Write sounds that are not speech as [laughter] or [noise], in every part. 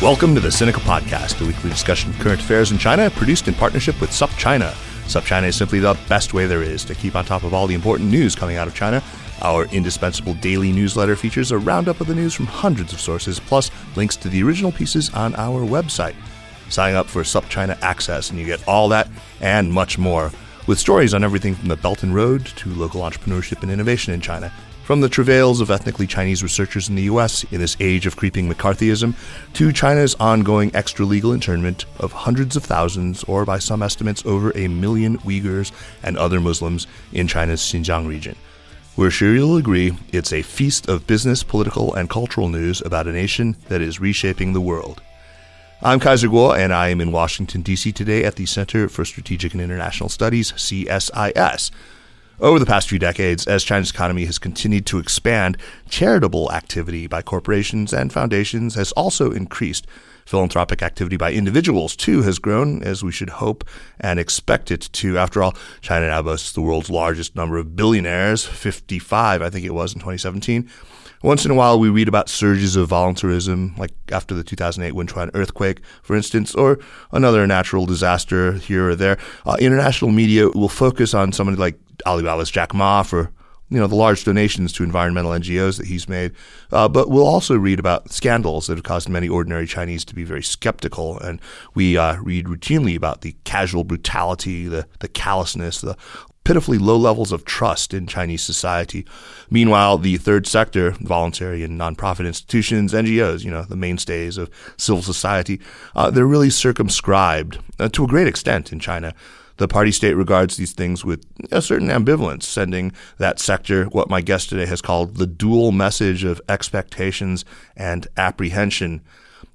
Welcome to the Sinica Podcast, a weekly discussion of current affairs in China, produced in partnership with SupChina. SupChina is simply the best way there is to keep on top of all the important news coming out of China. Our indispensable daily newsletter features a roundup of the news from hundreds of sources, plus links to the original pieces on our website. Sign up for SupChina Access, and you get all that and much more, with stories on everything from the Belt and Road to local entrepreneurship and innovation in China. From the travails of ethnically Chinese researchers in the U.S. in this age of creeping McCarthyism, to China's ongoing extra legal internment of hundreds of thousands, or by some estimates, over a million Uyghurs and other Muslims in China's Xinjiang region. We're sure you'll agree it's a feast of business, political, and cultural news about a nation that is reshaping the world. I'm Kaiser Kuo, and I am in Washington, D.C. today at the Center for Strategic and International Studies, CSIS. Over the past few decades, as China's economy has continued to expand, charitable activity by corporations and foundations has also increased. Philanthropic activity by individuals, too, has grown, as we should hope and expect it to. After all, China now boasts the world's largest number of billionaires 55, I think it was, in 2017. Once in a while, we read about surges of voluntarism, like after the 2008 Wenchuan earthquake, for instance, or another natural disaster here or there. Uh, international media will focus on somebody like Alibaba's Jack Ma for you know the large donations to environmental NGOs that he's made, uh, but we'll also read about scandals that have caused many ordinary Chinese to be very skeptical, and we uh, read routinely about the casual brutality, the the callousness, the pitifully low levels of trust in Chinese society. Meanwhile, the third sector, voluntary and nonprofit institutions, NGOs, you know, the mainstays of civil society, uh, they're really circumscribed uh, to a great extent in China. The party state regards these things with a certain ambivalence, sending that sector what my guest today has called the dual message of expectations and apprehension.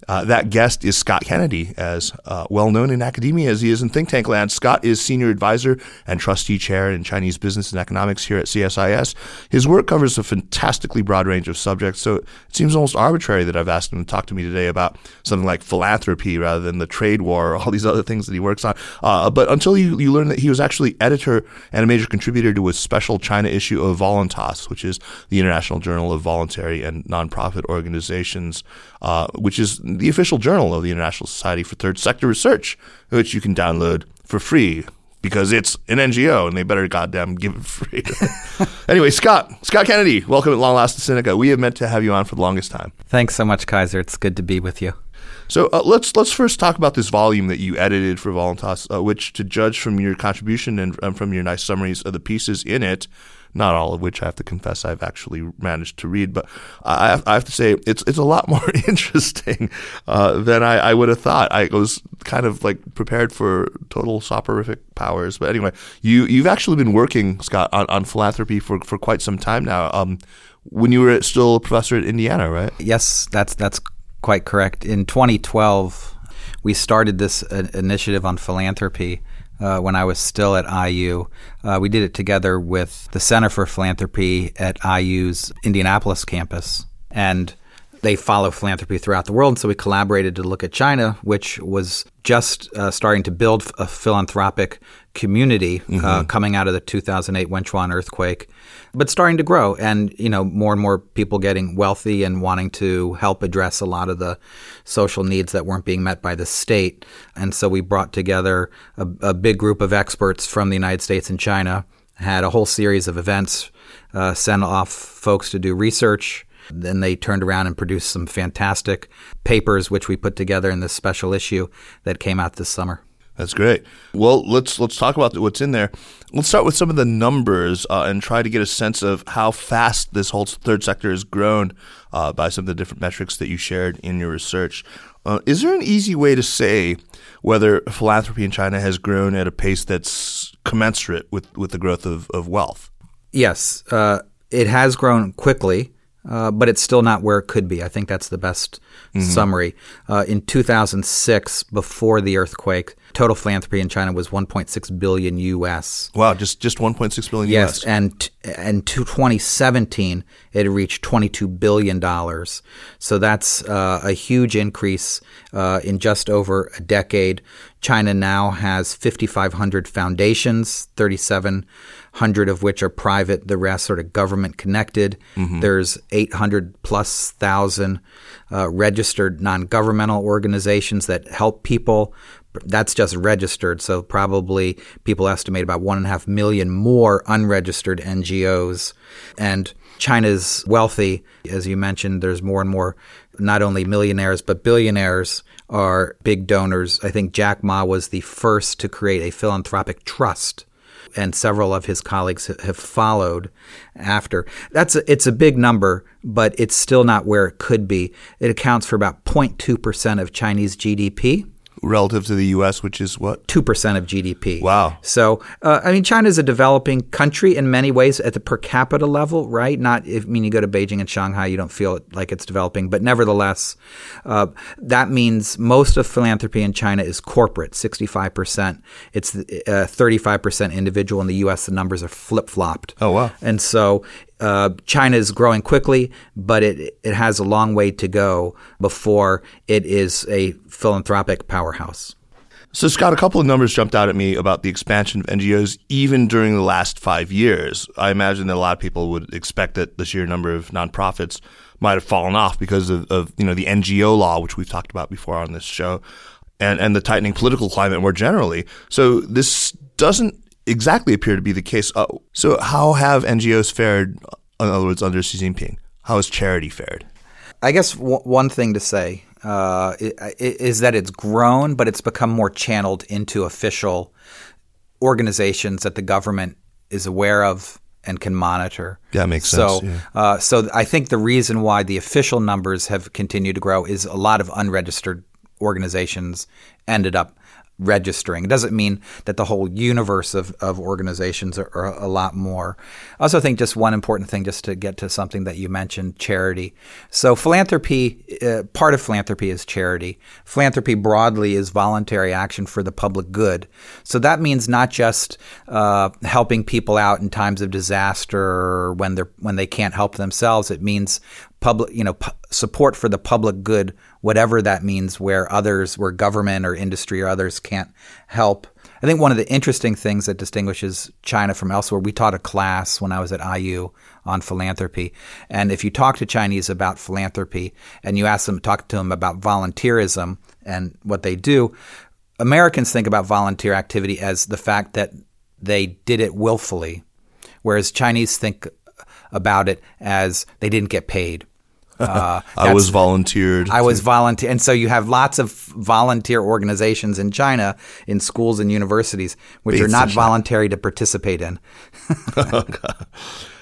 Uh, that guest is Scott Kennedy, as uh, well known in academia as he is in think tank land. Scott is senior advisor and trustee chair in Chinese business and economics here at CSIS. His work covers a fantastically broad range of subjects, so it seems almost arbitrary that I've asked him to talk to me today about something like philanthropy rather than the trade war or all these other things that he works on. Uh, but until you, you learn that he was actually editor and a major contributor to a special China issue of Voluntas, which is the International Journal of Voluntary and Nonprofit Organizations, uh, which is the official journal of the International Society for Third Sector Research, which you can download for free because it's an NGO and they better goddamn give it free. [laughs] anyway, Scott, Scott Kennedy, welcome at long last to Sinica. We have meant to have you on for the longest time. Thanks so much, Kaiser. It's good to be with you. So uh, let's let's first talk about this volume that you edited for Voluntas, uh, which, to judge from your contribution and, and from your nice summaries of the pieces in it, not all of which I have to confess I've actually managed to read, but I have, I have to say it's it's a lot [laughs] more [laughs] interesting uh, than I, I, would have thought. I was kind of like prepared for total soporific powers, but anyway, you you've actually been working, Scott, on, on philanthropy for, for quite some time now. Um, when you were still a professor at Indiana, right? Yes, that's that's quite correct. In 2012, we started this uh, initiative on philanthropy uh, when I was still at IU. Uh, we did it together with the Center for Philanthropy at IU's Indianapolis campus. And they follow philanthropy throughout the world. And so we collaborated to look at China, which was just uh, starting to build a philanthropic community uh, mm-hmm. uh, coming out of the 2008 Wenchuan earthquake, but starting to grow. And, you know, more and more people getting wealthy and wanting to help address a lot of the social needs that weren't being met by the state. And so we brought together a, a big group of experts from the United States and China, had a whole series of events, uh, sent off folks to do research then they turned around and produced some fantastic papers, which we put together in this special issue that came out this summer. That's great. Well, let's let's talk about what's in there. Let's start with some of the numbers uh, and try to get a sense of how fast this whole third sector has grown uh, by some of the different metrics that you shared in your research. Uh, is there an easy way to say whether philanthropy in China has grown at a pace that's commensurate with, with the growth of, of wealth? Yes, uh, it has grown quickly uh, but it's still not where it could be. I think that's the best mm-hmm. summary. Uh, in 2006, before the earthquake, Total philanthropy in China was 1.6 billion US. Wow, just just 1.6 billion Yes, US. and and to 2017 it reached 22 billion dollars. So that's uh, a huge increase uh, in just over a decade. China now has 5,500 foundations, 3,700 of which are private, the rest sort of government connected. There's 800 plus thousand uh, registered non governmental organizations that help people. That's just registered, so probably people estimate about one and a half million more unregistered NGOs. And China's wealthy, as you mentioned, there's more and more not only millionaires but billionaires are big donors. I think Jack Ma was the first to create a philanthropic trust and several of his colleagues have followed after. That's a, it's a big number, but it's still not where it could be. It accounts for about 0.2% of Chinese GDP. Relative to the US, which is what? 2% of GDP. Wow. So, uh, I mean, China is a developing country in many ways at the per capita level, right? Not, if, I mean, you go to Beijing and Shanghai, you don't feel it like it's developing, but nevertheless, uh, that means most of philanthropy in China is corporate, 65%. It's uh, 35% individual. In the U.S., the numbers are flip flopped. Oh, wow. And so uh, China is growing quickly, but it it has a long way to go before it is a philanthropic powerhouse. So, Scott, a couple of numbers jumped out at me about the expansion of NGOs even during the last five years. I imagine that a lot of people would expect that the sheer number of nonprofits might have fallen off because of, of you know the NGO law, which we've talked about before on this show, and and the tightening political climate more generally. So this doesn't exactly appear to be the case. Uh, so how have NGOs fared? In other words, under Xi Jinping, how has charity fared? I guess w- one thing to say uh, is that it's grown, but it's become more channeled into official organizations that the government is aware of and can monitor. That makes so, sense, yeah. uh, so I think the reason why the official numbers have continued to grow is a lot of unregistered organizations ended up registering. It doesn't mean that the whole universe of, of organizations are, are a lot more. I also think just one important thing, just to get to something that you mentioned, charity. So philanthropy, uh, part of philanthropy is charity. Philanthropy broadly is voluntary action for the public good. So that means not just uh, helping people out in times of disaster or when they're when they can't help themselves. It means public, you know, support for the public good, whatever that means, where others, where government or industry or others can't help. I think one of the interesting things that distinguishes China from elsewhere, we taught a class when I was at IU on philanthropy. And if you talk to Chinese about philanthropy and you ask them, talk to them about volunteerism and what they do, Americans think about volunteer activity as the fact that they did it willfully, whereas Chinese think about it as they didn't get paid. Uh, [laughs] I was volunteered. I was volunteer, and so you have lots of volunteer organizations in China, in schools and universities, which are not voluntary to participate in. [laughs]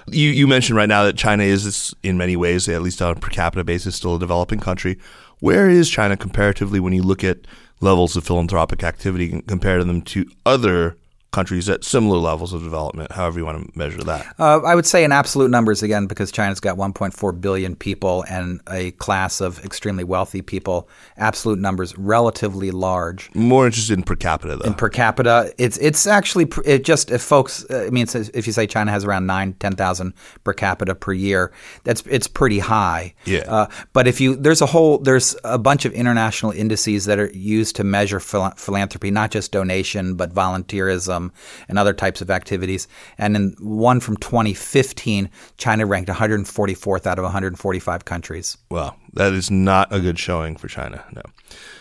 You you mentioned right now that China is in many ways, at least on a per capita basis, still a developing country. Where is China comparatively when you look at levels of philanthropic activity and compare them to other countries at similar levels of development, however you want to measure that? Uh, I would say in absolute numbers again, because China's got 1.4 billion people and a class of extremely wealthy people. Absolute numbers relatively large. More interested in per capita though. In per capita. It's it's actually it just if folks. uh, I mean, if you say China has around nine ten thousand per capita per year, that's it's pretty high. Yeah. Uh, but if you there's a whole there's a bunch of international indices that are used to measure phil- philanthropy, not just donation but volunteerism and other types of activities. And in one from 2015, China ranked 144th out of 145 countries. Well, that is not a good showing for China. No.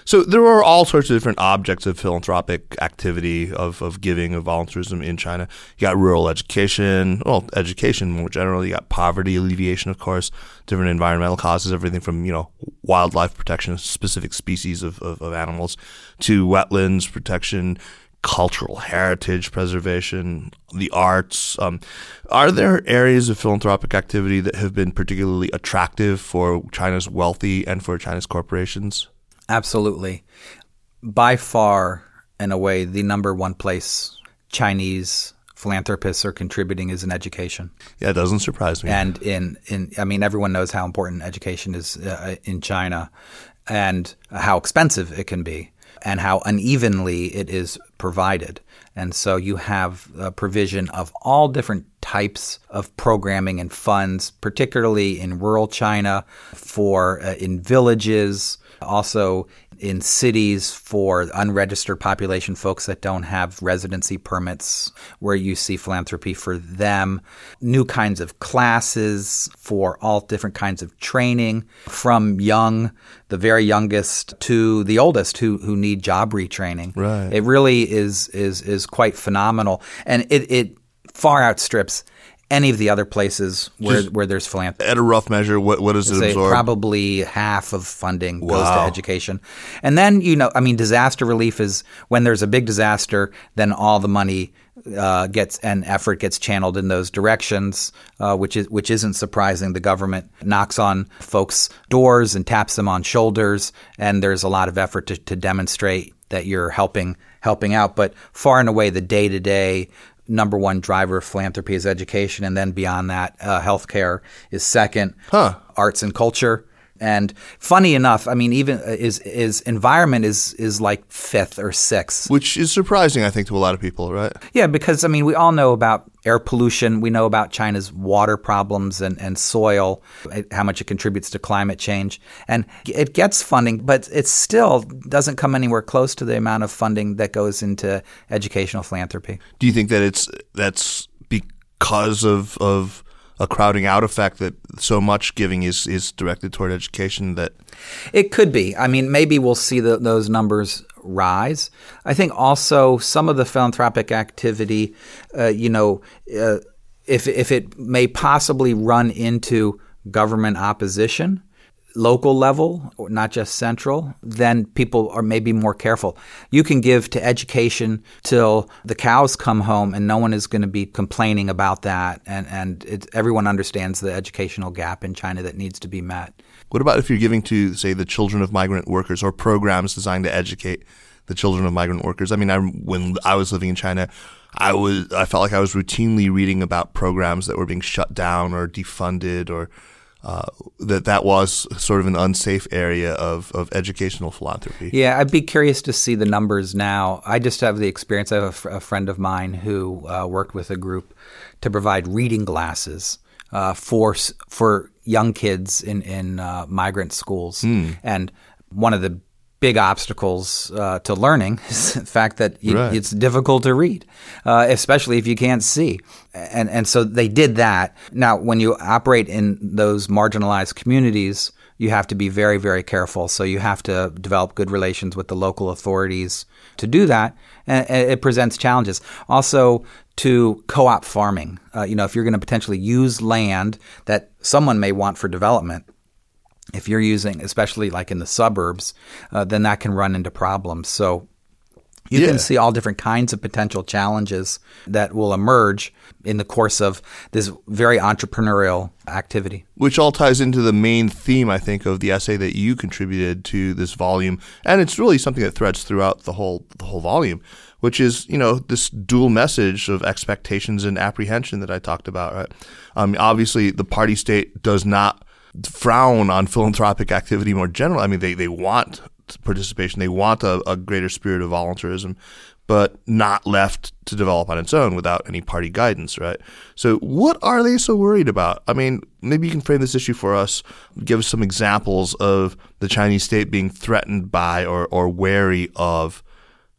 So there are all sorts of different objects of philanthropic activity, of, of giving, of volunteerism in China. You got rural education, well, education more generally. You got poverty alleviation, of course, different environmental causes, everything from you know wildlife protection, specific species of, of, of animals, to wetlands protection, cultural heritage preservation, the arts. Um, are there areas of philanthropic activity that have been particularly attractive for China's wealthy and for China's corporations? Absolutely. By far, in a way, the number one place Chinese philanthropists are contributing is in education. Yeah, it doesn't surprise me. And in, in I mean, everyone knows how important education is uh, in China and how expensive it can be. And how unevenly it is provided. And so you have a provision of all different types of programming and funds, particularly in rural China, for uh, in villages, also in cities for unregistered population folks that don't have residency permits, where you see philanthropy for them, new kinds of classes for all different kinds of training, from young, the very youngest, to the oldest who, who need job retraining. Right. It really is is is quite phenomenal, and it, it far outstrips any of the other places where, Just- where there's philanthropy At a rough measure, what what does it absorb? probably half of funding goes to education. And then, you know, I mean, disaster relief is when there's a big disaster, then all the money uh, gets and effort gets channeled in those directions, uh, which is which isn't surprising. The government knocks on folks' doors and taps them on shoulders, and there's a lot of effort to, to demonstrate that you're helping helping out. But far and away, the day to day number one driver of philanthropy is education, and then beyond that, uh, healthcare is second. Huh. Arts and culture. And funny enough, I mean, even uh, is is environment is is like fifth or sixth. Which is surprising, I think, to a lot of people, right? Yeah, because I mean, we all know about air pollution. We know about China's water problems and, and soil, how much it contributes to climate change. And it gets funding, but it still doesn't come anywhere close to the amount of funding that goes into educational philanthropy. Do you think that it's that's because of of a crowding out effect that so much giving is is directed toward education that It could be. I mean, maybe we'll see the, those numbers rise. I think also some of the philanthropic activity, uh, you know, uh, if if it may possibly run into government opposition, local level, not just central, then people are maybe more careful. You can give to education till the cows come home, and no one is going to be complaining about that. And and everyone understands the educational gap in China that needs to be met. What about if you're giving to, say, the children of migrant workers or programs designed to educate the children of migrant workers? I mean, I, when I was living in China, I was I felt like I was routinely reading about programs that were being shut down or defunded, or uh, that that was sort of an unsafe area of, of educational philanthropy. Yeah, I'd be curious to see the numbers now. I just have the experience. I have a, fr- a friend of mine who uh, worked with a group to provide reading glasses uh, for for young kids in in uh, migrant schools, and one of the big obstacles uh, to learning [laughs] is the fact that you, Right. it's difficult to read, uh, especially if you can't see. And and so they did that. Now, when you operate in those marginalized communities, you have to be very very careful. So you have to develop good relations with the local authorities to do that, and, and it presents challenges. Also. To co-op farming, uh, you know, if you're going to potentially use land that someone may want for development, if you're using, especially like in the suburbs, uh, then that can run into problems. So you Yeah. can see all different kinds of potential challenges that will emerge in the course of this very entrepreneurial activity. which all ties into the main theme, I think, of the essay that you contributed to this volume, and it's really something that threads throughout the whole the whole volume, which is you know this dual message of expectations and apprehension that I talked about. Right? Um, obviously, the party state does not frown on philanthropic activity more generally. I mean, they they want participation, they want a, a greater spirit of volunteerism, but not left to develop on its own without any party guidance, right? So, what are they so worried about? I mean, maybe you can frame this issue for us, give us some examples of the Chinese state being threatened by or, or wary of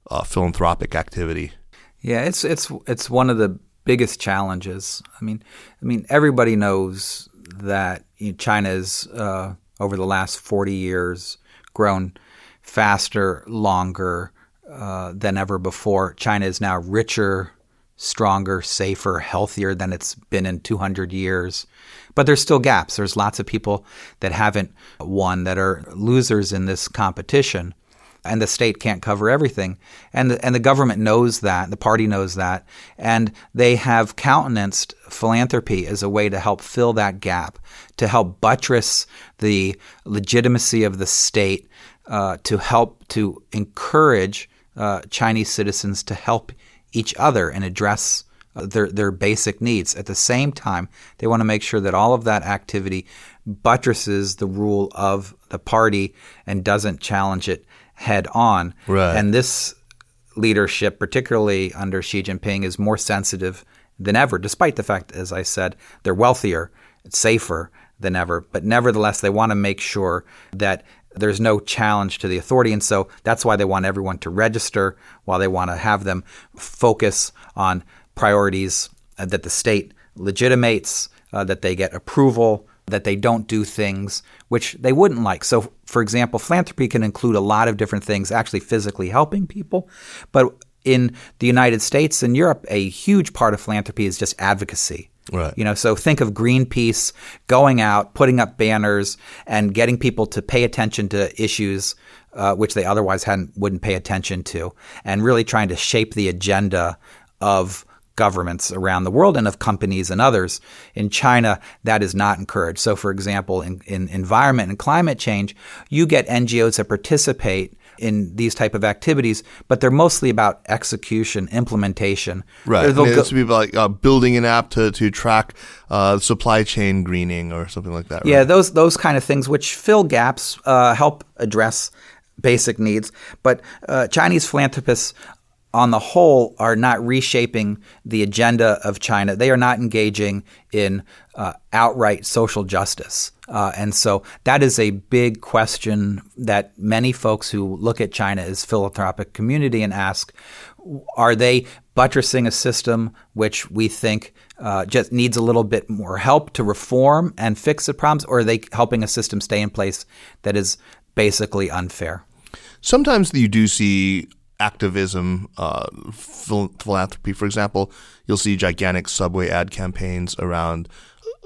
uh, philanthropic activity. Yeah, it's it's it's one of the biggest challenges. I mean, I mean everybody knows that you know, China has uh, over the last forty years grown faster, longer uh, than ever before. China is now richer, stronger, safer, healthier than it's been in 200 years. But there's still gaps. There's lots of people that haven't won that are losers in this competition. And the state can't cover everything. And the, and the government knows that, the party knows that, and they have countenanced philanthropy as a way to help fill that gap, to help buttress the legitimacy of the state, uh, to help to encourage uh, Chinese citizens to help each other and address uh, their their basic needs. At the same time, they want to make sure that all of that activity buttresses the rule of the party and doesn't challenge it head on. Right. And this leadership, particularly under Xi Jinping, is more sensitive than ever, despite the fact, as I said, they're wealthier, safer than ever. But nevertheless, they want to make sure that there's no challenge to the authority. And so that's why they want everyone to register, while they want to have them focus on priorities that the state legitimates, uh, that they get approval, that they don't do things which they wouldn't like. So, for example, philanthropy can include a lot of different things, actually physically helping people. But in the United States and Europe, a huge part of philanthropy is just advocacy. Right. You know, so think of Greenpeace going out, putting up banners, and getting people to pay attention to issues uh, which they otherwise hadn't wouldn't pay attention to, and really trying to shape the agenda of governments around the world and of companies and others. In China, that is not encouraged. So, for example, in, in environment and climate change, you get NGOs that participate in these type of activities, but they're mostly about execution, implementation. Right. They'll go- it's to be like uh, building an app to, to track uh, supply chain greening or something like that. Yeah, those those kind of things which fill gaps, uh, help address basic needs. But uh, Chinese philanthropists, on the whole, are not reshaping the agenda of China. They are not engaging in uh, outright social justice. Uh, and so that is a big question that many folks who look at China as philanthropic community and ask, are they buttressing a system which we think uh, just needs a little bit more help to reform and fix the problems, or are they helping a system stay in place that is basically unfair? Sometimes you do see activism, uh, philanthropy. For example, you'll see gigantic subway ad campaigns around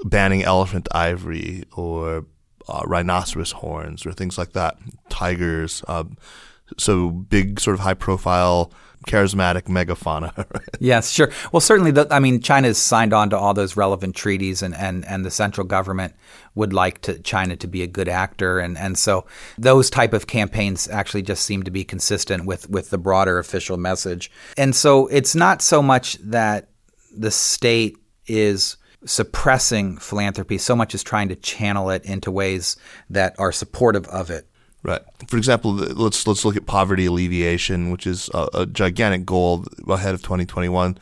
banning elephant ivory or uh, rhinoceros horns or things like that, tigers. Um, so big, sort of high profile, charismatic megafauna. [laughs] Yes, sure. Well, certainly, the, I mean, China has signed on to all those relevant treaties, and, and, and the central government would like to China to be a good actor, and, and so those type of campaigns actually just seem to be consistent with, with the broader official message. And so it's not so much that the state is suppressing philanthropy so much as trying to channel it into ways that are supportive of it. Right. For example, let's let's look at poverty alleviation, which is a, a gigantic goal ahead of 2021.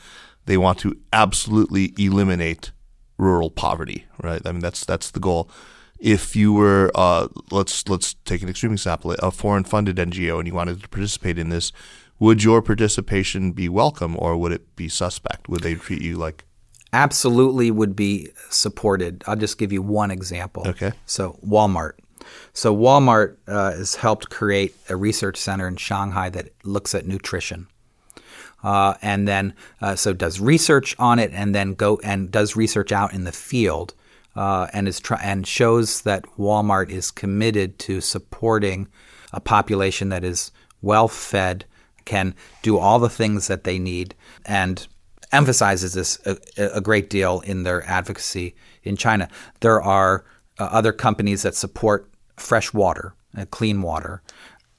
They want to absolutely eliminate rural poverty. Right. I mean, that's that's the goal. If you were, uh, let's let's take an extreme example, a foreign funded NGO, and you wanted to participate in this, would your participation be welcome, or would it be suspect? Would they treat you like absolutely would be supported. I'll just give you one example. Okay. So Walmart. So Walmart uh, has helped create a research center in Shanghai that looks at nutrition. Uh, and then uh, so does research on it, and then go and does research out in the field, uh, and is and shows that Walmart is committed to supporting a population that is well fed, can do all the things that they need, and emphasizes this a, a great deal in their advocacy in China. There are uh, other companies that support fresh water, uh, clean water,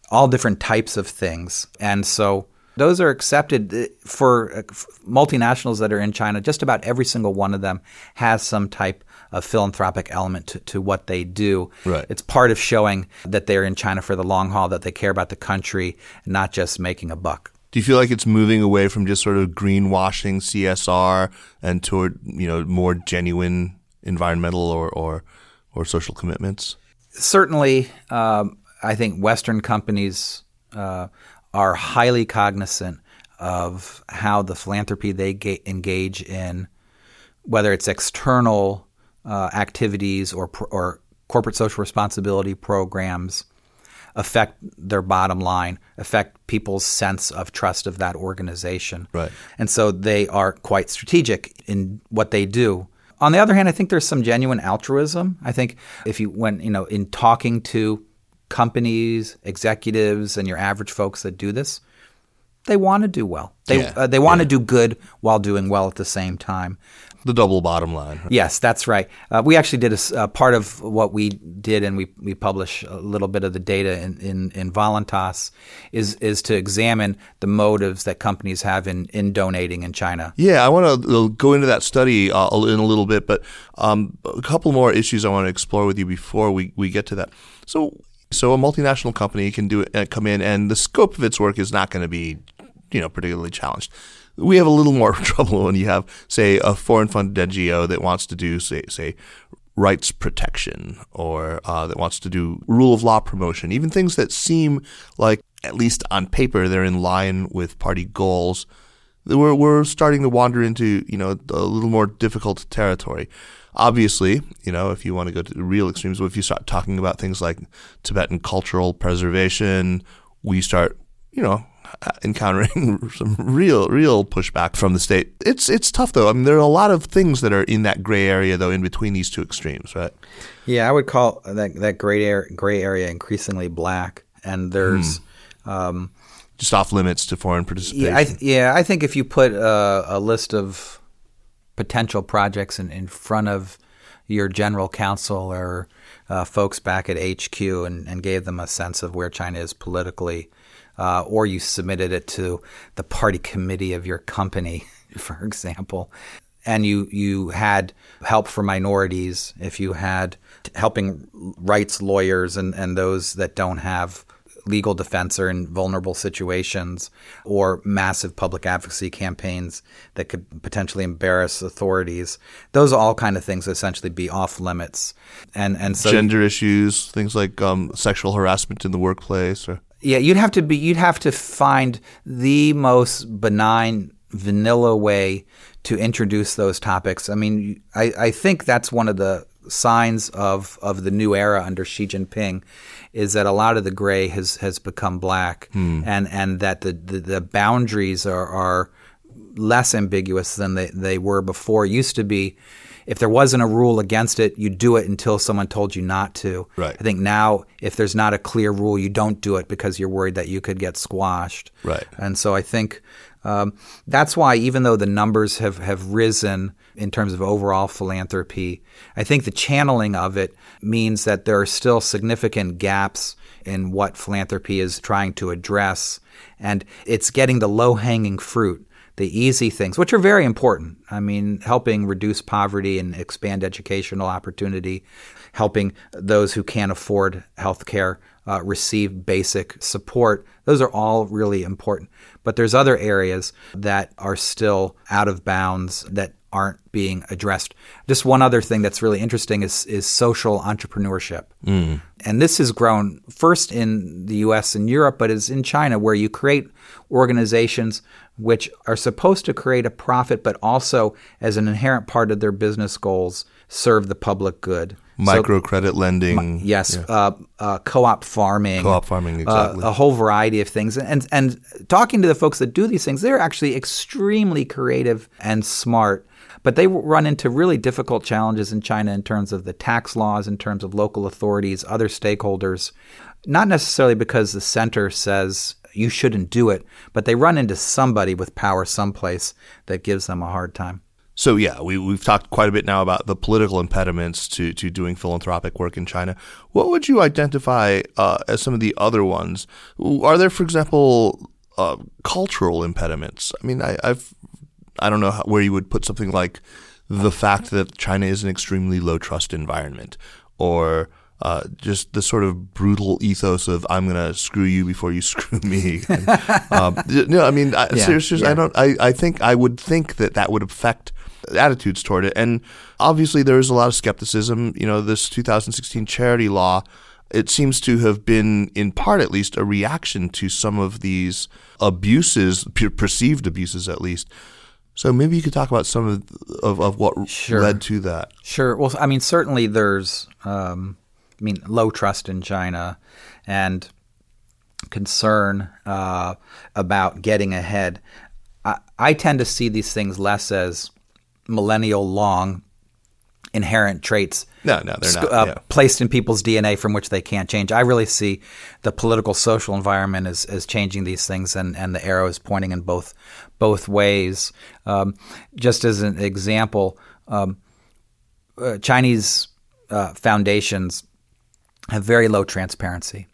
all different types of things, and so those are accepted uh, for uh, multinationals that are in China. Just about every single one of them has some type of philanthropic element to, to what they do. Right. It's part of showing that they're in China for the long haul, that they care about the country, not just making a buck. Do you feel like it's moving away from just sort of greenwashing CSR and toward you know more genuine environmental or or, or social commitments? Certainly, um, I think Western companies uh, are highly cognizant of how the philanthropy they ga- engage in, whether it's external uh, activities or or corporate social responsibility programs, affect their bottom line, affect people's sense of trust of that organization. Right. And so they are quite strategic in what they do. On the other hand, I think there's some genuine altruism. I think if you when you know in talking to companies, executives, and your average folks that do this, they want to do well. They Yeah. uh, they want to do good while doing well at the same time. The double bottom line. Yes, that's right. Uh, we actually did a uh, part of what we did, and we, we publish a little bit of the data in, in, in Voluntas, is is to examine the motives that companies have in, in donating in China. Yeah, I want to go into that study uh, in a little bit, but um, a couple more issues I want to explore with you before we, we get to that. So, So a multinational company can do it, uh, come in, and the scope of its work is not going to be, you know, particularly challenged. We have a little more [laughs] trouble when you have, say, a foreign-funded NGO that wants to do, say, say, rights protection, or uh, that wants to do rule of law promotion, even things that seem like, at least on paper, they're in line with party goals. We're, we're starting to wander into, you know, a little more difficult territory. Obviously, you know, if you want to go to the real extremes, if you start talking about things like Tibetan cultural preservation, we start, you know, encountering [laughs] some real, real pushback from the state. It's it's tough though. I mean, there are a lot of things that are in that gray area though, in between these two extremes, right? Yeah, I would call that that gray area, gray area increasingly black, and there's. Hmm. Um, just off limits to foreign participation. Yeah, I, th- yeah, I think if you put a, a list of potential projects in, in front of your general counsel or uh, folks back at HQ and, and, gave them a sense of where China is politically, uh, or you submitted it to the party committee of your company, [laughs] for example, and you you had help for minorities, if you had helping rights lawyers and, and those that don't have legal defense or in vulnerable situations or massive public advocacy campaigns that could potentially embarrass authorities. Those are all kind of things that essentially be off limits. And and so gender issues, things like um, sexual harassment in the workplace or yeah, you'd have to be you'd have to find the most benign vanilla way to introduce those topics. I mean, I, I think that's one of the signs of, of the new era under Xi Jinping is that a lot of the gray has, has become black hmm. and, and that the, the, the boundaries are, are less ambiguous than they, they were before. It used to be if there wasn't a rule against it, you'd do it until someone told you not to. Right. I think now, if there's not a clear rule, you don't do it because you're worried that you could get squashed. Right. And so I think um, that's why, even though the numbers have, have risen in terms of overall philanthropy, I think the channeling of it means that there are still significant gaps in what philanthropy is trying to address. And it's getting the low hanging fruit, the easy things, which are very important. I mean, helping reduce poverty and expand educational opportunity, helping those who can't afford health care uh, receive basic support. Those are all really important. But there's other areas that are still out of bounds that aren't being addressed. Just one other thing that's really interesting is, is social entrepreneurship. Mm. And this has grown first in the US and Europe, but is in China, where you create organizations which are supposed to create a profit, but also, as an inherent part of their business goals, serve the public good microcredit so, lending. yes, yeah. uh, uh, co-op farming. Co-op farming, uh, exactly. Uh, a whole variety of things. And and talking to the folks that do these things, they're actually extremely creative and smart. But they run into really difficult challenges in China in terms of the tax laws, in terms of local authorities, other stakeholders. Not necessarily because the center says you shouldn't do it, but they run into somebody with power someplace that gives them a hard time. So yeah, we we've talked quite a bit now about the political impediments to to doing philanthropic work in China. What would you identify uh, as some of the other ones? Are there, for example, uh, cultural impediments? I mean, I, I've I don't know how, where you would put something like the fact that China is an extremely low trust environment, or uh, just the sort of brutal ethos of "I'm going to screw you before you [laughs] screw me." and, um, no, I mean, I, yeah, seriously, yeah. I don't. I, I think I would think that that would affect attitudes toward it. And obviously, there is a lot of skepticism. You know, this 2016 charity law, it seems to have been, in part at least, a reaction to some of these abuses, perceived abuses at least. So maybe you could talk about some of of, of what sure. led to that. Sure. Well, I mean, certainly there's, um, I mean, low trust in China, and concern uh, about getting ahead. I, I, tend to see these things less as millennial long inherent traits no, no, they're not. Uh, yeah. placed in people's DNA from which they can't change. I really see the political social environment as, as changing these things, and, and the arrow is pointing in both both ways. Um, just as an example, um, uh, Chinese uh, foundations have very low transparency.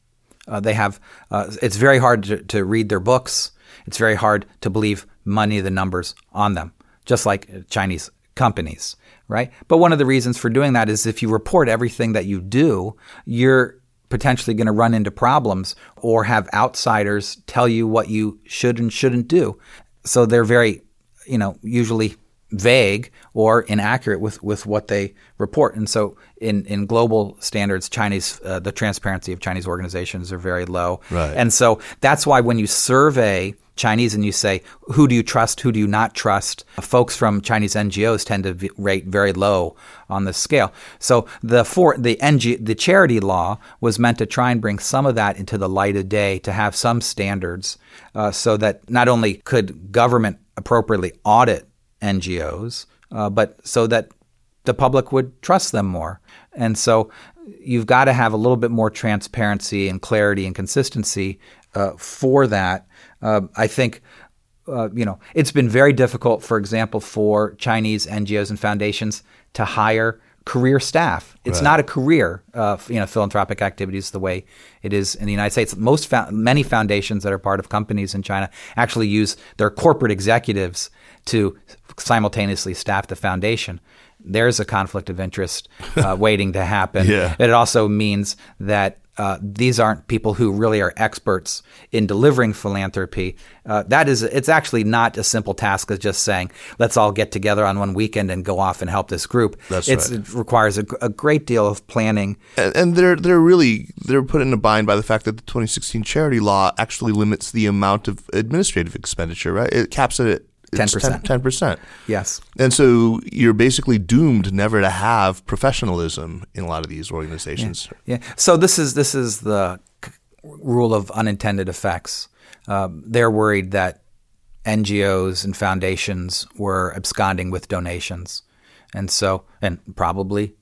Uh, they have uh, it's very hard to, to read their books. It's very hard to believe money the numbers on them just like Chinese companies, right? But one of the reasons for doing that is if you report everything that you do, you're potentially going to run into problems or have outsiders tell you what you should and shouldn't do. So they're very, you know, usually vague or inaccurate with, with what they report. And so, in, in global standards, Chinese uh, the transparency of Chinese organizations are very low. Right. And so that's why when you survey Chinese and you say who do you trust, who do you not trust, folks from Chinese NGOs tend to rate very low on the scale. So the for the NG the charity law was meant to try and bring some of that into the light of day to have some standards, uh, so that not only could government appropriately audit NGOs, uh, but so that the public would trust them more. And so you've got to have a little bit more transparency and clarity and consistency uh, for that. Uh, I think. Uh, you know, it's been very difficult, for example, for Chinese NGOs and foundations to hire career staff. It's right. not a career, uh, you know, philanthropic activities the way it is in the United States. Most fo- many foundations that are part of companies in China actually use their corporate executives to simultaneously staff the foundation. There's a conflict of interest uh, [laughs] waiting to happen. Yeah. It also means that uh, these aren't people who really are experts in delivering philanthropy. Uh, that is, it's actually not a simple task as just saying, let's all get together on one weekend and go off and help this group. That's it's, right. It requires a, a, great deal of planning. And, and, they're they're really they're put in a bind by the fact that the 2016 charity law actually limits the amount of administrative expenditure. Right, it caps it at 10%. 10 percent. Yes. And so you're basically doomed never to have professionalism in a lot of these organizations. Yeah. yeah. So this is this is the rule of unintended effects. Um, they're worried that NGOs and foundations were absconding with donations, and so and probably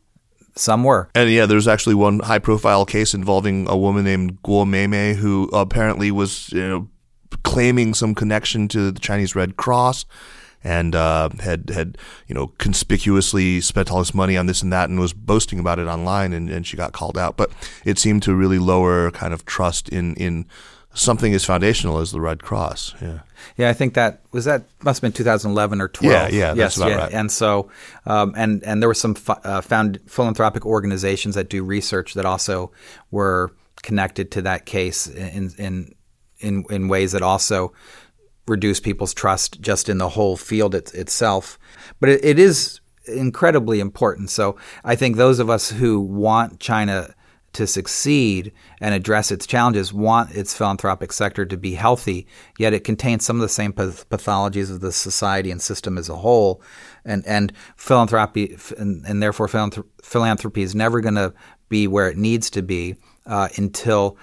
some were. And yeah, there's actually one high profile case involving a woman named Guo Meimei who apparently was you know claiming some connection to the Chinese Red Cross and uh, had had you know conspicuously spent all this money on this and that and was boasting about it online and, and she got called out. But it seemed to really lower kind of trust in in something as foundational as the Red Cross. Yeah. Yeah, I think that was that must have been 2011 or 12. Yeah, yeah, that's yes, about yeah. right. And so, um, and and there were some uh, found philanthropic organizations that do research that also were connected to that case in in in, in ways that also reduce people's trust just in the whole field it, itself. But it, it is incredibly important. So I think those of us who want China to succeed and address its challenges want its philanthropic sector to be healthy, yet it contains some of the same pathologies of the society and system as a whole. And, and philanthropy, and, and therefore philanthropy is never going to be where it needs to be uh, until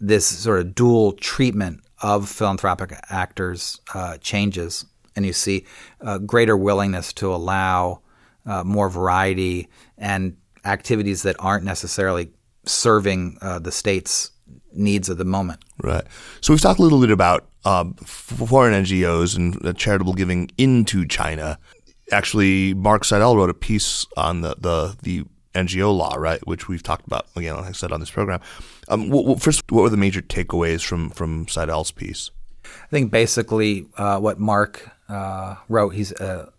this sort of dual treatment of philanthropic actors uh, changes, and you see uh, greater willingness to allow uh, more variety and activities that aren't necessarily serving uh, the state's needs of the moment. Right. So we've talked a little bit about um, foreign NGOs and uh, charitable giving into China. Actually, Mark Sidel wrote a piece on the, the, the NGO law, right, which we've talked about again, like I said on this program. Um, well, first, what were the major takeaways from from Sidel's piece? I think basically uh, what Mark uh, wrote. He's uh,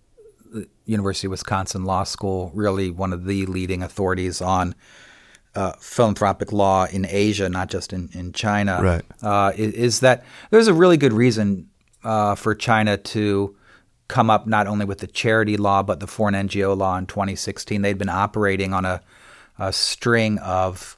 University of Wisconsin Law School, really one of the leading authorities on uh, philanthropic law in Asia, not just in in China. Right. Uh, is, is, that there's a really good reason uh, for China to come up not only with the charity law but the foreign NGO law in 2016. They'd been operating on a, a string of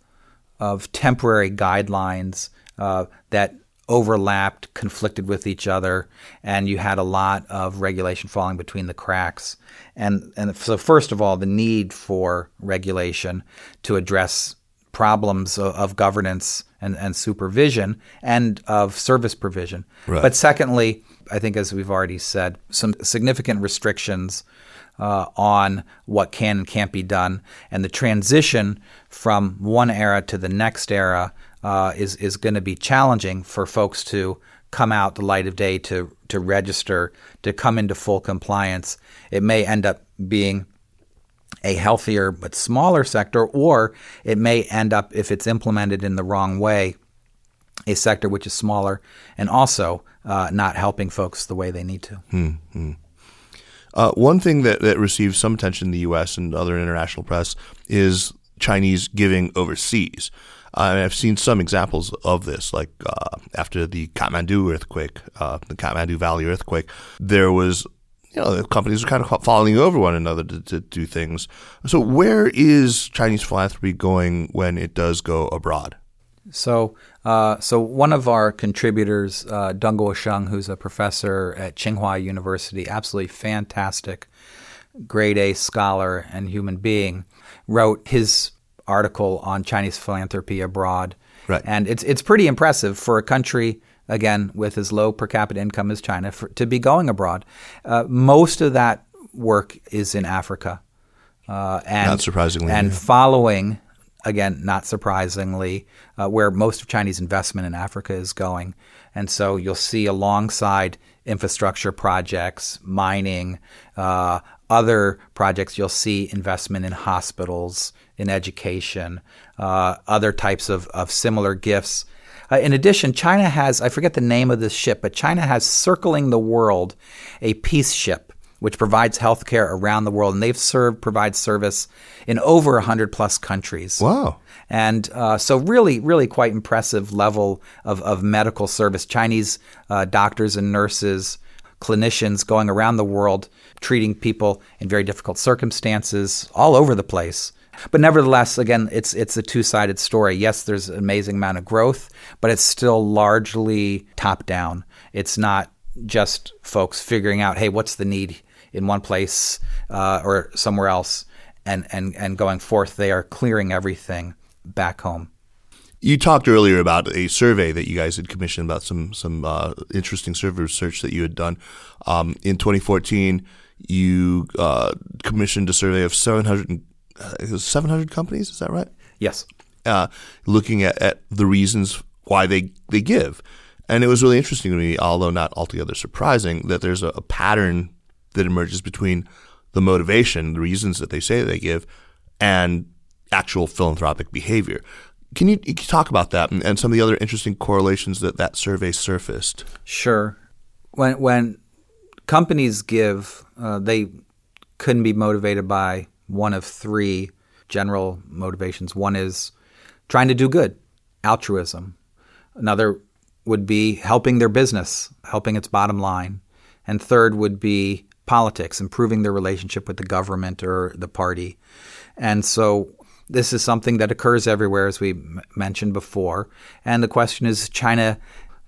of temporary guidelines uh, that overlapped, conflicted with each other, and you had a lot of regulation falling between the cracks. And and so first of all, the need for regulation to address problems of, of governance and, and supervision and of service provision. Right. But secondly, I think, as we've already said, some significant restrictions uh, on what can and can't be done, and the transition from one era to the next era uh, is is going to be challenging for folks to come out the light of day to to register to come into full compliance. It may end up being a healthier but smaller sector, or it may end up, if it's implemented in the wrong way, a sector which is smaller and also uh, not helping folks the way they need to. Mm-hmm. Uh, one thing that, that receives some attention in the U.S. and other international press is Chinese giving overseas. I've seen some examples of this, like uh, after the Kathmandu earthquake, uh, the Kathmandu Valley earthquake, there was you know, the companies are kind of falling over one another to, to, do things. So, where is Chinese philanthropy going when it does go abroad? So, uh, so one of our contributors, uh, Deng Guosheng, who's a professor at Tsinghua University, absolutely fantastic, grade A scholar and human being, wrote his article on Chinese philanthropy abroad. Right. And it's it's pretty impressive for a country again with as low per capita income as China for, to be going abroad. Uh, most of that work is in Africa. Uh, and, not surprisingly, and yeah. following again, not surprisingly, uh, where most of Chinese investment in Africa is going. And so you'll see alongside infrastructure projects, mining, uh, other projects, you'll see investment in hospitals, in education, uh, other types of, of similar gifts. Uh, in addition, China has, I forget the name of this ship, but China has circling the world a peace ship which provides healthcare around the world, and they've served provide service in over hundred plus countries. Wow! And uh, so, really, really quite impressive level of, of medical service. Chinese uh, doctors and nurses, clinicians going around the world treating people in very difficult circumstances all over the place. But nevertheless, again, it's it's a two sided story. Yes, there's an amazing amount of growth, but it's still largely top down. It's not just folks figuring out, hey, what's the need in one place uh, or somewhere else, and, and, and going forth, they are clearing everything back home. You talked earlier about a survey that you guys had commissioned about some some uh, interesting survey research that you had done. Um, in 2014, you uh, commissioned a survey of 700, uh, 700 companies. Is that right? Yes. Uh, looking at, at the reasons why they, they give. And it was really interesting to me, although not altogether surprising, that there's a, a pattern that emerges between the motivation, the reasons that they say they give, and actual philanthropic behavior. Can you, can you talk about that and, and, some of the other interesting correlations that that survey surfaced? Sure. When when companies give, uh, they couldn't be motivated by one of three general motivations. One is trying to do good, altruism. Another would be helping their business, helping its bottom line. And third would be politics, improving their relationship with the government or the party. And so this is something that occurs everywhere, as we m- mentioned before. And the question is China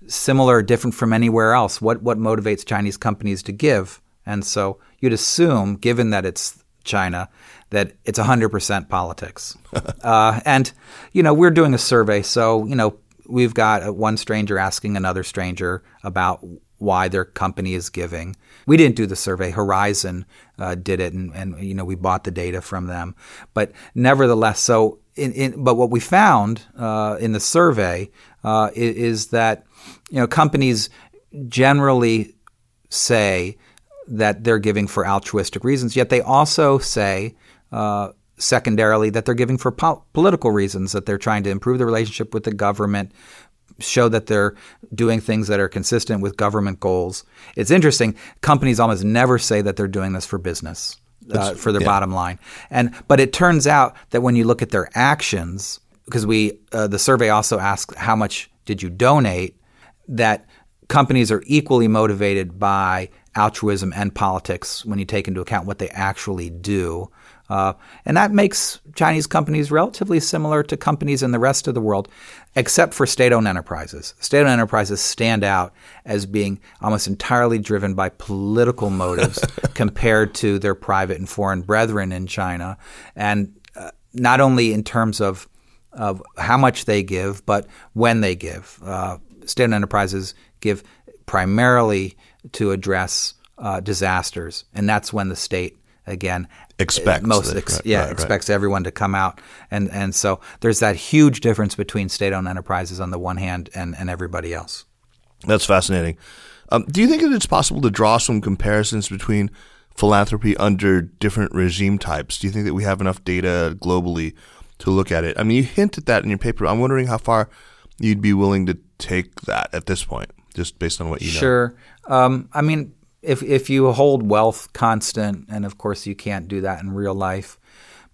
similar or different from anywhere else? What, what motivates Chinese companies to give? And so you'd assume, given that it's China, that it's 100% politics. [laughs] uh, and, you know, we're doing a survey. So, you know, we've got one stranger asking another stranger about why their company is giving. We didn't do the survey. Horizon uh, did it, and, and, you know we bought the data from them. But nevertheless, so in, in, but what we found uh, in the survey uh, is, is, that you know companies generally say that they're giving for altruistic reasons, yet they also say. Uh, secondarily, that they're giving for po- political reasons, that they're trying to improve the relationship with the government, show that they're doing things that are consistent with government goals. It's interesting. Companies almost never say that they're doing this for business, uh, for their yeah. bottom line. And but it turns out that when you look at their actions, because we uh, the survey also asks how much did you donate, that companies are equally motivated by altruism and politics when you take into account what they actually do. Uh, and that makes Chinese companies relatively similar to companies in the rest of the world, except for state owned enterprises. State owned enterprises stand out as being almost entirely driven by political motives [laughs] compared to their private and foreign brethren in China. And uh, not only in terms of, of how much they give, but when they give. Uh, state owned enterprises give primarily to address uh, disasters, and that's when the state again expects most ex- right, yeah right, expects right. everyone to come out. And and so there's that huge difference between state-owned enterprises on the one hand and and everybody else. That's fascinating. Um, do you think that it's possible to draw some comparisons between philanthropy under different regime types? Do you think that we have enough data globally to look at it? I mean you hint at that in your paper. I'm wondering how far you'd be willing to take that at this point just based on what you know. Sure. Um, i mean if if you hold wealth constant, and of course you can't do that in real life,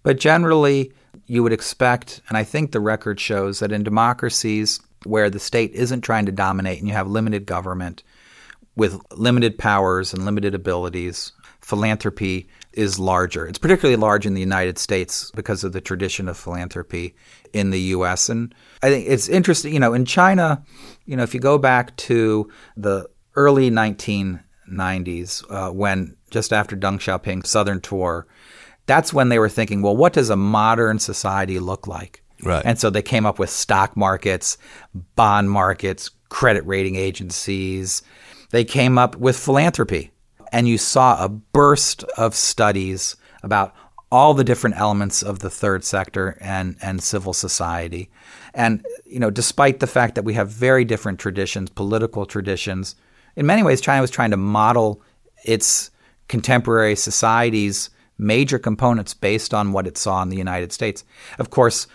but generally you would expect, and I think the record shows that in democracies where the state isn't trying to dominate and you have limited government with limited powers and limited abilities, philanthropy is larger. It's particularly large in the United States because of the tradition of philanthropy in the US. And I think it's interesting, you know, in China, you know, if you go back to the early 1990s, uh, when just after Deng Xiaoping's Southern tour, that's when they were thinking, well, what does a modern society look like? Right. And so they came up with stock markets, bond markets, credit rating agencies. They came up with philanthropy. And you saw a burst of studies about all the different elements of the third sector and, and civil society. And, you know, despite the fact that we have very different traditions, political traditions, in many ways, China was trying to model its contemporary society's major components based on what it saw in the United States. Of course,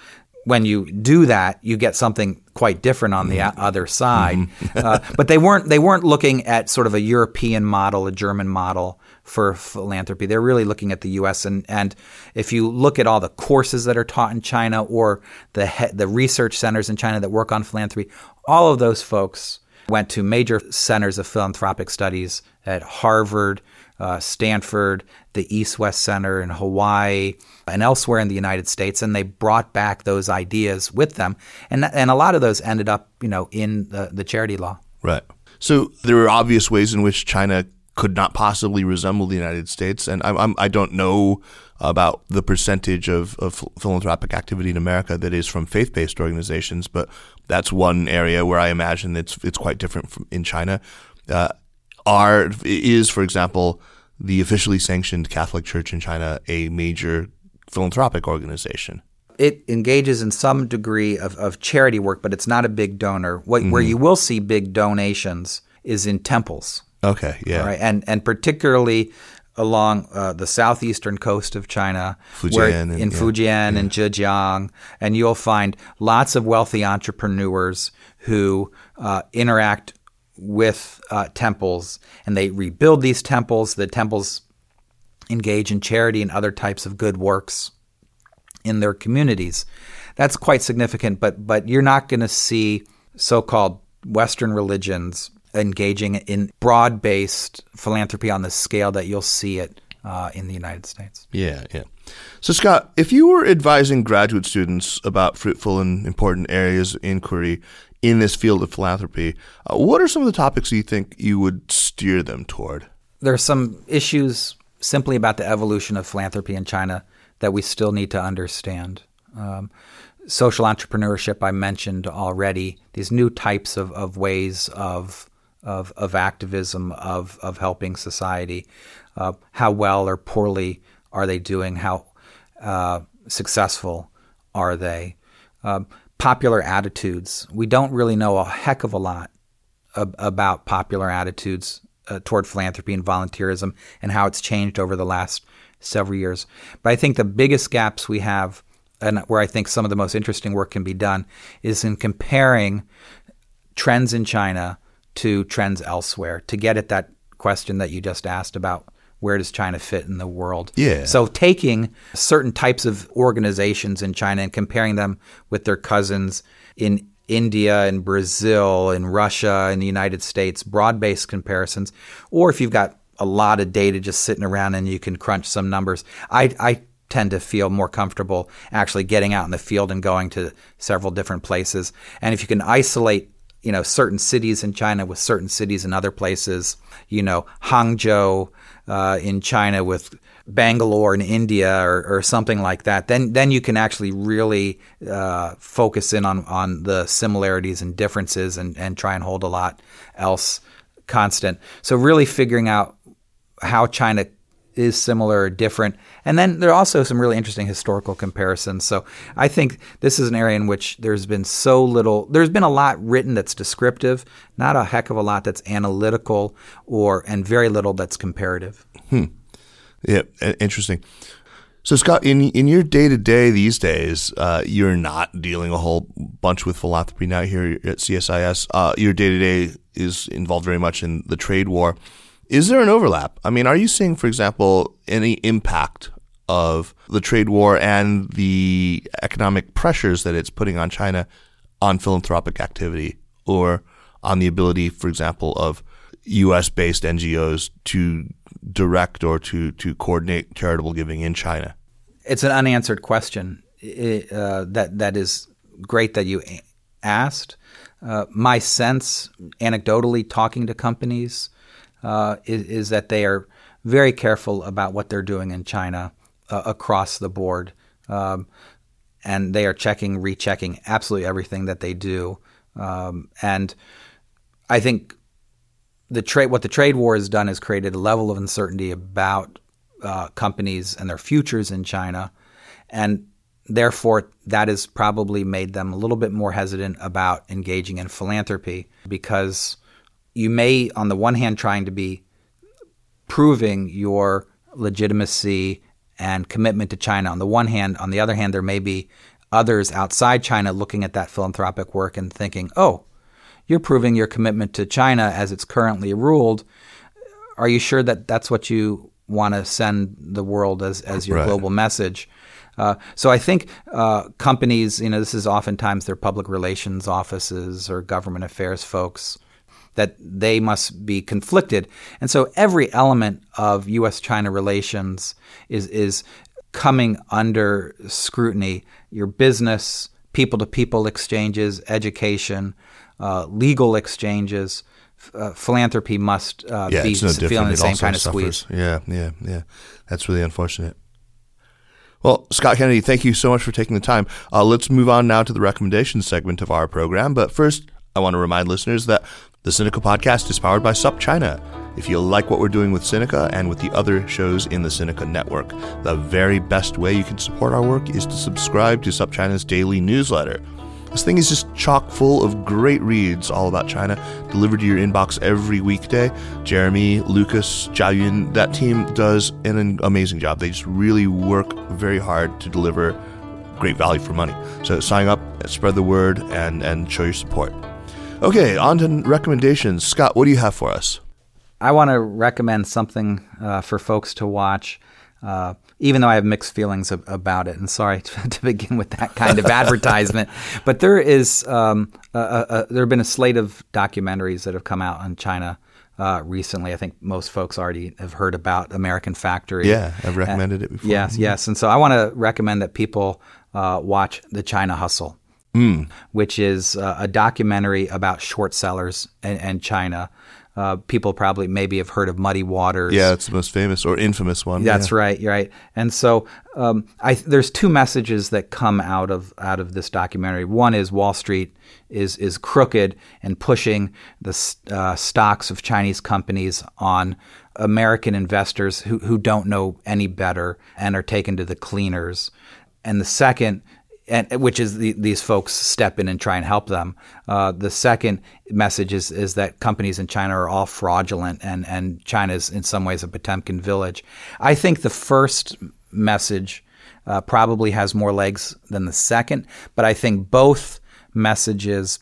when you do that, you get something quite different on the mm-hmm. other side. Mm-hmm. uh, [laughs] but they weren't they weren't looking at sort of a European model, a German model for philanthropy. They're really looking at the U.S. and and if you look at all the courses that are taught in China or the he- the research centers in China that work on philanthropy, all of those folks went to major centers of philanthropic studies at Harvard, uh, Stanford, the East West Center in Hawaii, and elsewhere in the United States, and they brought back those ideas with them, and and a lot of those ended up, you know, in the, the charity law. Right. So there are obvious ways in which China could not possibly resemble the United States, and I'm, I'm I do not know about the percentage of, of philanthropic activity in America that is from faith-based organizations, but that's one area where I imagine it's it's quite different from in China. Uh, are is, for example, the officially sanctioned Catholic Church in China a major philanthropic organization? It engages in some degree of, of charity work, but it's not a big donor. What, mm-hmm. Where you will see big donations is in temples. Okay, yeah, right, and and particularly along uh, the southeastern coast of China, Fujian where, and, in yeah, Fujian yeah. and Zhejiang, and you'll find lots of wealthy entrepreneurs who uh, interact with uh, temples and they rebuild these temples. The temples engage in charity and other types of good works in their communities. That's quite significant, but but you're not going to see so-called Western religions engaging in broad-based philanthropy on the scale that you'll see it uh, in the United States. Yeah, yeah. So, Scott, if you were advising graduate students about fruitful and important areas of inquiry in this field of philanthropy, uh, what are some of the topics you think you would steer them toward? There are some issues simply about the evolution of philanthropy in China that we still need to understand. Um, social entrepreneurship, I mentioned already, these new types of, of ways of, of, of activism, of, of helping society. Uh, how well or poorly are they doing? How uh, successful are they? Um, popular attitudes. We don't really know a heck of a lot ab- about popular attitudes uh, toward philanthropy and volunteerism and how it's changed over the last several years. But I think the biggest gaps we have, and where I think some of the most interesting work can be done, is in comparing trends in China to trends elsewhere to get at that question that you just asked about where does China fit in the world? Yeah. So taking certain types of organizations in China and comparing them with their cousins in India and Brazil and Russia and the United States, broad-based comparisons, or if you've got a lot of data just sitting around and you can crunch some numbers, I, I tend to feel more comfortable actually getting out in the field and going to several different places. And if you can isolate you know certain cities in China with certain cities in other places. You know, Hangzhou uh, in China with Bangalore in India or, or, something like that, then then you can actually really uh, focus in on, on the similarities and differences and, and try and hold a lot else constant. So really figuring out how China is similar or different. And then there are also some really interesting historical comparisons. So I think this is an area in which there's been so little, there's been a lot written that's descriptive, not a heck of a lot that's analytical or, and very little that's comparative. Hmm. Yeah, interesting. So Scott, in in your day to day these days, uh, you're not dealing a whole bunch with philanthropy now here at CSIS. Uh, your day to day is involved very much in the trade war. Is there an overlap? I mean, are you seeing, for example, any impact of the trade war and the economic pressures that it's putting on China on philanthropic activity or on the ability, for example, of U.S. based NGOs to direct or to, to coordinate charitable giving in China? It's an unanswered question. uh, that that is great that you asked. Uh, my sense, anecdotally, talking to companies, uh, is, is, that they are very careful about what they're doing in China uh, across the board, um, and they are checking, rechecking absolutely everything that they do. Um, and I think the trade, what the trade war has done, is created a level of uncertainty about uh, companies and their futures in China, and therefore that has probably made them a little bit more hesitant about engaging in philanthropy because you may, on the one hand, trying to be proving your legitimacy and commitment to China. On the one hand, on the other hand, there may be others outside China looking at that philanthropic work and thinking, "Oh, you're proving your commitment to China as it's currently ruled. Are you sure that that's what you want to send the world as, as your right. global message? Uh, so I think uh, companies, you know, this is oftentimes their public relations offices or government affairs folks, that they must be conflicted. And so every element of U.S. China relations is, is coming under scrutiny. Your business, people to people exchanges, education, uh, legal exchanges. Uh, philanthropy must uh, yeah, be no feeling the same kind of suffers. squeeze. Yeah, yeah, yeah. That's really unfortunate. Well, Scott Kennedy, thank you so much for taking the time. Uh, let's move on now to the recommendations segment of our program. But first, I want to remind listeners that the Sinica podcast is powered by SupChina. If you like what we're doing with Sinica and with the other shows in the Sinica network, the very best way you can support our work is to subscribe to SupChina's daily newsletter. This thing is just chock full of great reads all about China, delivered to your inbox every weekday. Jeremy, Lucas, Jiayun, that team does an amazing job. They just really work very hard to deliver great value for money. So sign up, spread the word, and, and show your support. Okay, on to recommendations. Scott, what do you have for us? I want to recommend something uh, for folks to watch. Uh, even though I have mixed feelings of, about it. And sorry [laughs] to, to, begin with that kind of advertisement, [laughs] but there is um, a, a, there have been a slate of documentaries that have come out on China. Uh, recently, I think most folks already have heard about American Factory. Yeah, I've recommended it before. Yes, mm-hmm. yes, and so I want to recommend that people uh, watch The China Hustle, mm. which is uh, a documentary about short sellers and, and China. Uh, people probably maybe have heard of Muddy Waters. Yeah, it's the most famous or infamous one. That's yeah. right. Right. And so um, I, there's two messages that come out of out of this documentary. One is Wall Street is is crooked and pushing the uh, stocks of Chinese companies on American investors who who don't know any better and are taken to the cleaners. And the second and which is the, these folks step in and try and help them. Uh, the second message is is that companies in China are all fraudulent, and and China is in some ways a Potemkin village. I think the first message uh, probably has more legs than the second, but I think both messages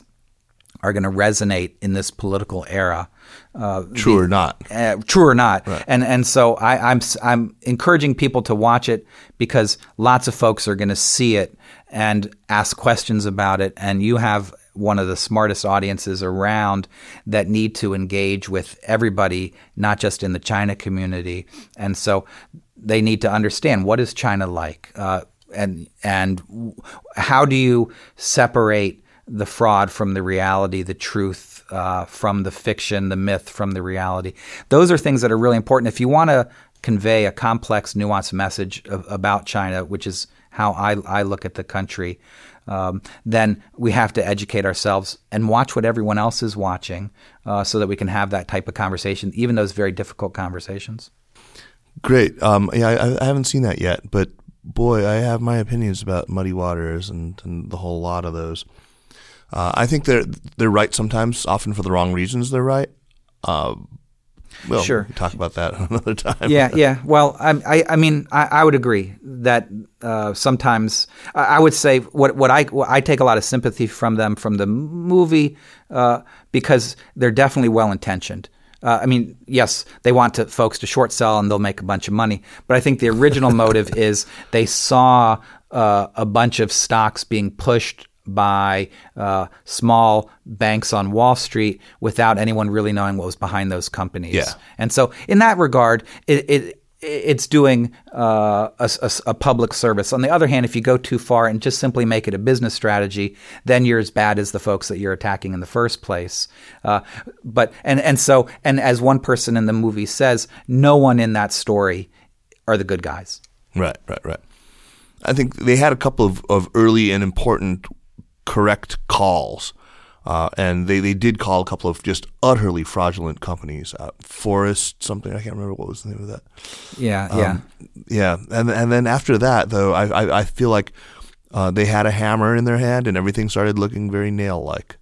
are going to resonate in this political era. Uh, true the, or not. Uh, [laughs] true or not. Right. And and so I, I'm I'm encouraging people to watch it because lots of folks are going to see it and ask questions about it, and you have one of the smartest audiences around that need to engage with everybody, not just in the China community. And so they need to understand what is China like, uh, and and how do you separate the fraud from the reality, the truth uh, from the fiction, the myth from the reality. Those are things that are really important. If you want to convey a complex, nuanced message of, about China, which is how I, I look at the country, um, then we have to educate ourselves and watch what everyone else is watching uh, so that we can have that type of conversation, even those very difficult conversations. Great. Um, yeah, I, I, haven't seen that yet, but boy, I have my opinions about Muddy Waters and, and the whole lot of those. Uh, I think they're they're right sometimes, often for the wrong reasons. They're right. Uh, well, sure. We talk about that [laughs] another time. Yeah, yeah. Well, I, I, I mean, I, I, would agree that uh, sometimes I would say what what I what I take a lot of sympathy from them from the movie uh, because they're definitely well intentioned. Uh, I mean, yes, they want to, folks to short sell and they'll make a bunch of money. But I think the original [laughs] motive is they saw uh, a bunch of stocks being pushed by uh, small banks on Wall Street without anyone really knowing what was behind those companies. Yeah. And so, in that regard, it, it it's doing uh, a, a, a, public service. On the other hand, if you go too far and just simply make it a business strategy, then you're as bad as the folks that you're attacking in the first place. Uh, but and and so and as one person in the movie says, no one in that story are the good guys. Right, right, right. I think they had a couple of, of early and important correct calls uh, and they, they did call a couple of just utterly fraudulent companies, uh, Forest something I can't remember what was the name of that. Yeah, um, yeah, yeah. And and then after that, though, I I, I feel like uh, they had a hammer in their hand, and everything started looking very nail like.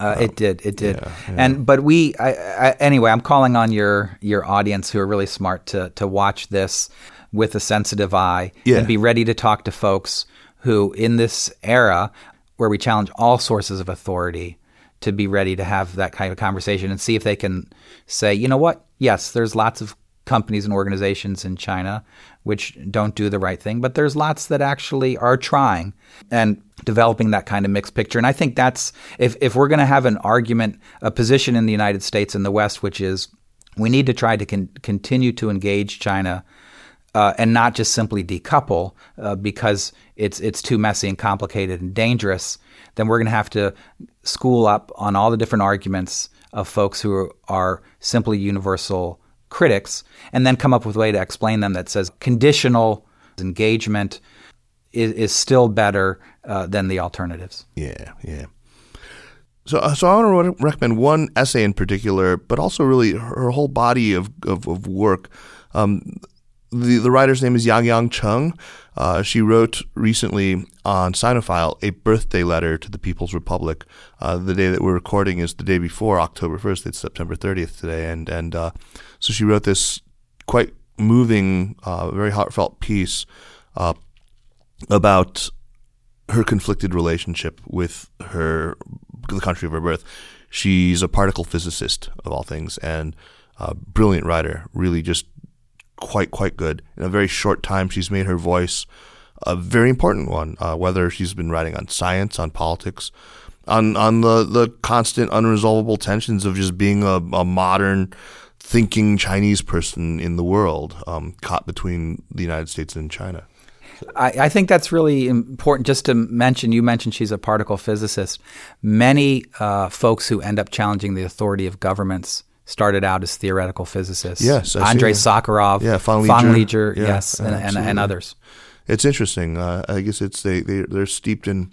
Uh, it did. It did. Yeah, yeah. And but we I, I, anyway. I'm calling on your your audience who are really smart to to watch this with a sensitive eye yeah. and be ready to talk to folks who, in this era, where we challenge all sources of authority to be ready to have that kind of conversation and see if they can say, you know what? Yes, there's lots of companies and organizations in China which don't do the right thing, but there's lots that actually are trying and developing that kind of mixed picture. And I think that's if if we're going to have an argument, a position in the United States and the West, which is we need to try to con- continue to engage China uh, and not just simply decouple uh, because it's it's too messy and complicated and dangerous, then we're going to have to school up on all the different arguments of folks who are simply universal critics, and then come up with a way to explain them that says conditional engagement is, is still better uh, than the alternatives. Yeah, yeah. So, uh, so I want to recommend one essay in particular, but also really her whole body of, of, of work. Um, the, the writer's name is Yang Yang Cheng. Uh, she wrote recently on Sinophile a birthday letter to the People's Republic. Uh, the day that we're recording is the day before October 1st. It's September 30th today. And, and uh, so she wrote this quite moving, uh, very heartfelt piece uh, about her conflicted relationship with her the country of her birth. She's a particle physicist, of all things, and a brilliant writer, really just quite quite good. In a very short time, she's made her voice a very important one. Uh, whether she's been writing on science, on politics, on on the the constant unresolvable tensions of just being a, a modern thinking Chinese person in the world, um, caught between the United States and China. I, I, think that's really important. Just to mention, you mentioned she's a particle physicist. Many uh, folks who end up challenging the authority of governments started out as theoretical physicists. Yes, I Andrei Sakharov, yeah, Fang Lizhi, yeah, yes, and, and, and, others. It's interesting. Uh, I guess it's they, they they're steeped in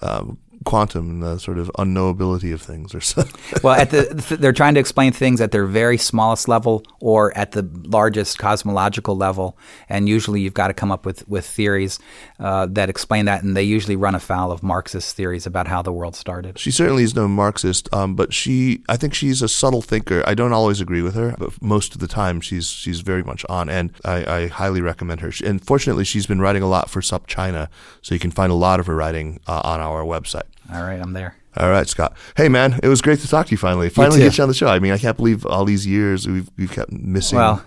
uh, quantum and the sort of unknowability of things or so. [laughs] well, at the they're trying to explain things at their very smallest level or at the largest cosmological level, and usually you've got to come up with with theories uh, that explain that, and they usually run afoul of Marxist theories about how the world started. She certainly is no Marxist, um, but she I think she's a subtle thinker. I don't always agree with her, but most of the time she's she's very much on, and I, I highly recommend her. And fortunately, she's been writing a lot for SupChina, so you can find a lot of her writing uh, on our website. All right, I'm there. All right, Scott. Hey, man, it was great to talk to you finally. Finally, get you on the show. I mean, I can't believe all these years we've we've kept missing. Well,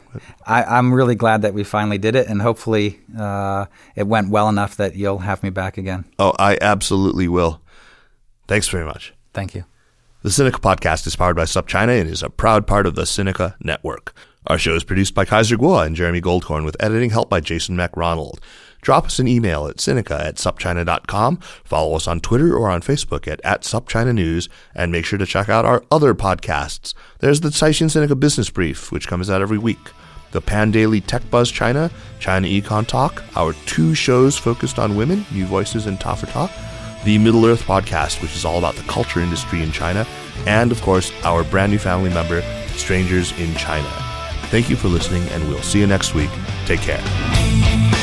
I, am really glad that we finally did it, and hopefully, uh, it went well enough that you'll have me back again. Oh, I absolutely will. Thanks very much. Thank you. The Sinica podcast is powered by SupChina and is a proud part of the Sinica Network. Our show is produced by Kaiser Kuo and Jeremy Goldkorn with editing help by Jason McRonald. Drop us an email at Sinica at supchina.com. Follow us on Twitter or on Facebook at, at SupChina News. And make sure to check out our other podcasts. There's the Caixin Sinica Business Brief, which comes out every week. The Pandaily Tech Buzz China, China Econ Talk, our two shows focused on women, New Voices and Ta for Ta, the Middle Earth Podcast, which is all about the culture industry in China, and of course, our brand new family member, Strangers in China. Thank you for listening, and we'll see you next week. Take care.